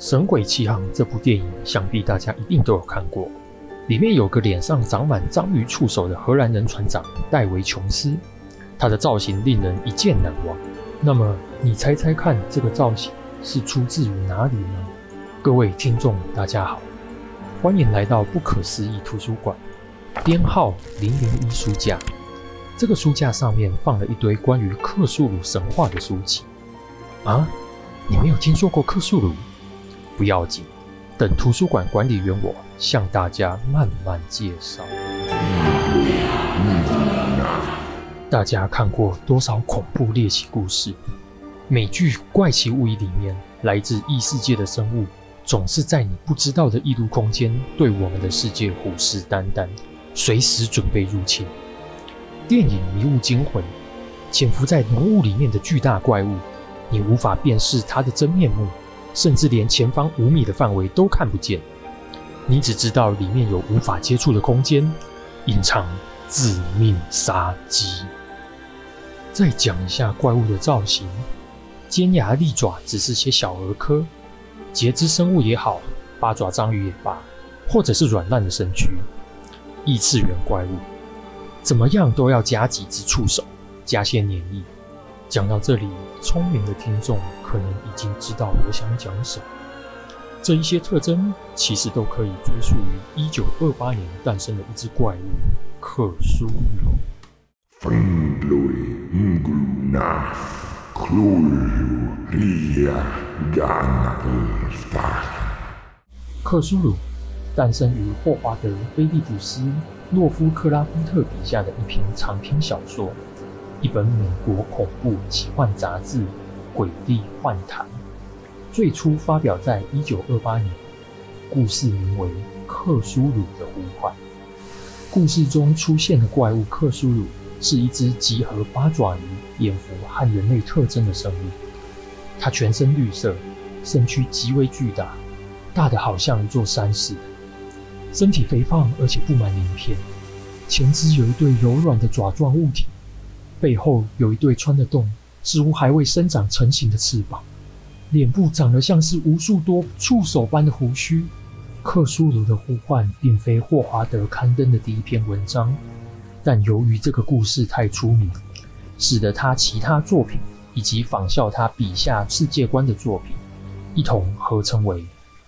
《神鬼奇航》这部电影，想必大家一定都有看过。里面有个脸上长满章鱼触手的荷兰人船长戴维·琼斯，他的造型令人一见难忘。那么，你猜猜看，这个造型是出自于哪里呢？各位听众，大家好，欢迎来到不可思议图书馆，编号零零一书架。这个书架上面放了一堆关于克苏鲁神话的书籍。啊，你没有听说过克苏鲁？不要紧，等图书馆管理员我向大家慢慢介绍。大家看过多少恐怖猎奇故事？美剧《怪奇物语》里面，来自异世界的生物总是在你不知道的异度空间，对我们的世界虎视眈眈，随时准备入侵。电影《迷雾惊魂》，潜伏在浓雾里面的巨大怪物，你无法辨识它的真面目。甚至连前方五米的范围都看不见，你只知道里面有无法接触的空间，隐藏致命杀机。再讲一下怪物的造型：尖牙利爪只是些小儿科，节肢生物也好，八爪章鱼也罢，或者是软烂的身躯，异次元怪物，怎么样都要加几只触手，加些黏液。讲到这里，聪明的听众可能已经知道我想讲什么。这一些特征其实都可以追溯于1928年诞生的一只怪物——克苏鲁。克苏鲁诞生于霍华德·菲利普斯·洛夫克拉夫特笔下的一篇长篇小说。一本美国恐怖奇幻杂志《鬼地幻谈》最初发表在一九二八年，故事名为《克苏鲁的呼唤》。故事中出现的怪物克苏鲁是一只集合八爪鱼、蝙蝠和人类特征的生物。它全身绿色，身躯极为巨大，大的好像一座山似的。身体肥胖而且布满鳞片，前肢有一对柔软的爪状物体。背后有一对穿得动、似乎还未生长成型的翅膀，脸部长得像是无数多触手般的胡须。克苏鲁的呼唤并非霍华德刊登的第一篇文章，但由于这个故事太出名，使得他其他作品以及仿效他笔下世界观的作品一同合称为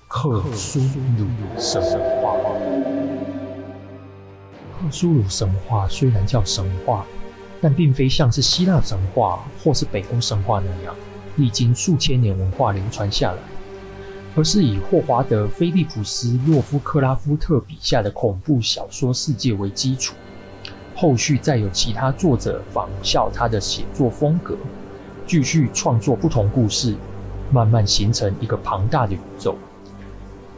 克苏鲁神话。克苏鲁神话虽然叫神话。但并非像是希腊神话或是北欧神话那样，历经数千年文化流传下来，而是以霍华德·菲利普斯·洛夫克拉夫特笔下的恐怖小说世界为基础，后续再有其他作者仿效他的写作风格，继续创作不同故事，慢慢形成一个庞大的宇宙。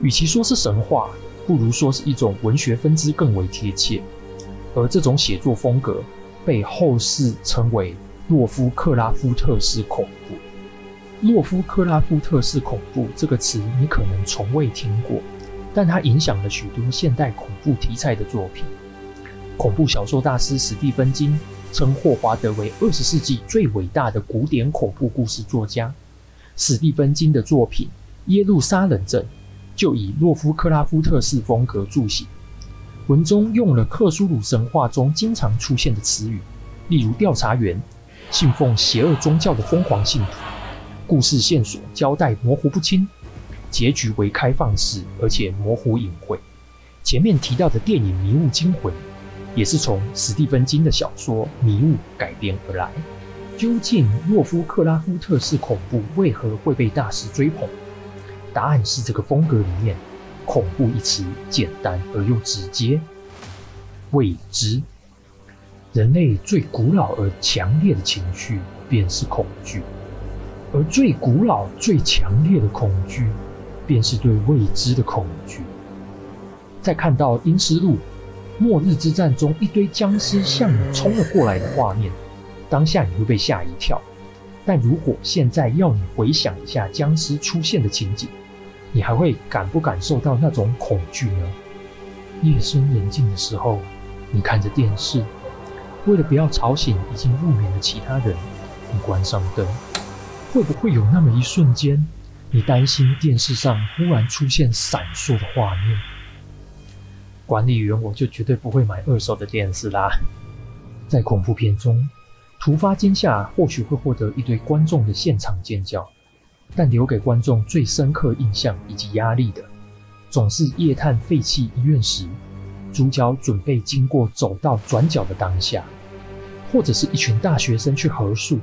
与其说是神话，不如说是一种文学分支更为贴切。而这种写作风格。被后世称为洛夫克拉夫特式恐怖。洛夫克拉夫特式恐怖这个词你可能从未听过，但它影响了许多现代恐怖题材的作品。恐怖小说大师史蒂芬金称霍华德为二十世纪最伟大的古典恐怖故事作家。史蒂芬金的作品《耶路撒冷镇》就以洛夫克拉夫特式风格著写。文中用了克苏鲁神话中经常出现的词语，例如调查员、信奉邪恶宗教的疯狂信徒。故事线索交代模糊不清，结局为开放式而且模糊隐晦。前面提到的电影《迷雾惊魂》也是从史蒂芬金的小说《迷雾》改编而来。究竟洛夫克拉夫特式恐怖为何会被大师追捧？答案是这个风格里面。恐怖一词简单而又直接，未知。人类最古老而强烈的情绪便是恐惧，而最古老、最强烈的恐惧，便是对未知的恐惧。在看到《阴尸路》末日之战中一堆僵尸向你冲了过来的画面，当下你会被吓一跳。但如果现在要你回想一下僵尸出现的情景，你还会感不感受到那种恐惧呢？夜深人静的时候，你看着电视，为了不要吵醒已经入眠的其他人，你关上灯。会不会有那么一瞬间，你担心电视上忽然出现闪烁的画面。管理员，我就绝对不会买二手的电视啦。在恐怖片中，突发惊吓或许会获得一堆观众的现场尖叫，但留给观众最深刻印象以及压力的，总是夜探废弃医院时，主角准备经过走道转角的当下，或者是一群大学生去合宿，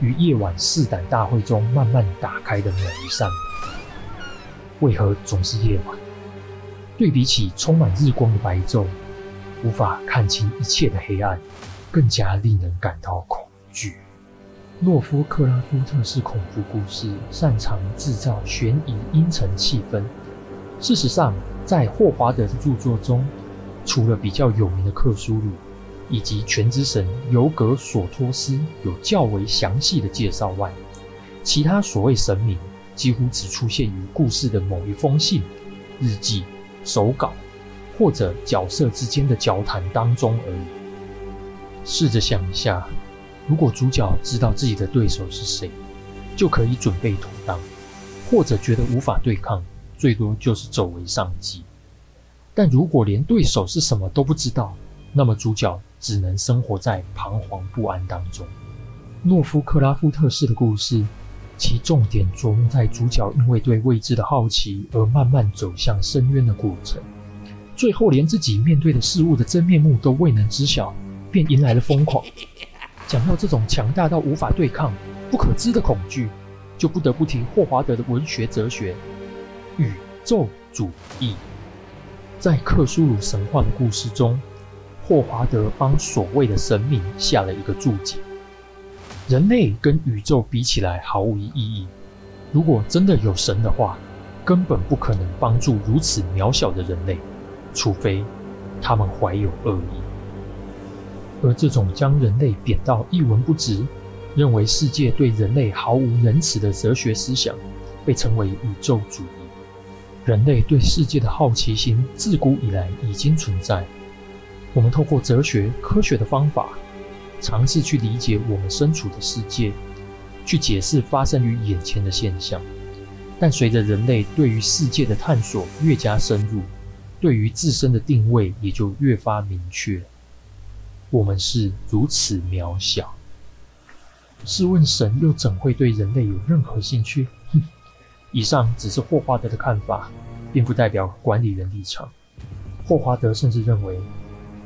于夜晚试胆大会中慢慢打开的某一扇门。为何总是夜晚？对比起充满日光的白昼，无法看清一切的黑暗，更加令人感到恐惧。诺夫克拉夫特式恐怖故事擅长制造悬疑阴沉气氛。事实上，在霍华德的著作中，除了比较有名的克苏鲁以及全知神尤格索托斯有较为详细的介绍外，其他所谓神明几乎只出现于故事的某一封信、日记。手稿，或者角色之间的交谈当中而已。试着想一下，如果主角知道自己的对手是谁，就可以准备妥当；或者觉得无法对抗，最多就是走为上计。但如果连对手是什么都不知道，那么主角只能生活在彷徨不安当中。诺夫克拉夫特式的故事。其重点着重在主角因为对未知的好奇而慢慢走向深渊的过程，最后连自己面对的事物的真面目都未能知晓，便迎来了疯狂。讲到这种强大到无法对抗、不可知的恐惧，就不得不提霍华德的文学哲学——宇宙主义。在克苏鲁神话的故事中，霍华德帮所谓的神明下了一个注解。人类跟宇宙比起来毫无意义。如果真的有神的话，根本不可能帮助如此渺小的人类，除非他们怀有恶意。而这种将人类贬到一文不值，认为世界对人类毫无仁慈的哲学思想，被称为宇宙主义。人类对世界的好奇心自古以来已经存在，我们透过哲学、科学的方法。尝试去理解我们身处的世界，去解释发生于眼前的现象。但随着人类对于世界的探索越加深入，对于自身的定位也就越发明确。我们是如此渺小。试问神又怎会对人类有任何兴趣？哼！以上只是霍华德的看法，并不代表管理员立场。霍华德甚至认为。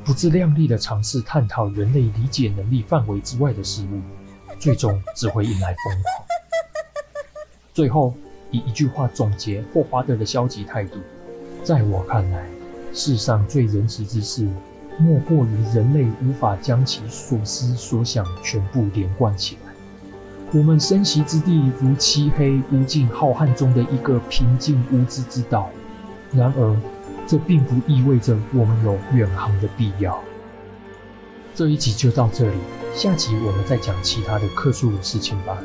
不自量力的尝试探讨人类理解能力范围之外的事物，最终只会引来疯狂。最后，以一句话总结霍华德的消极态度：在我看来，世上最仁慈之事，莫过于人类无法将其所思所想全部连贯起来。我们生息之地如漆黑无尽浩瀚中的一个平静无知之岛，然而。这并不意味着我们有远航的必要。这一集就到这里，下集我们再讲其他的克苏鲁事情吧。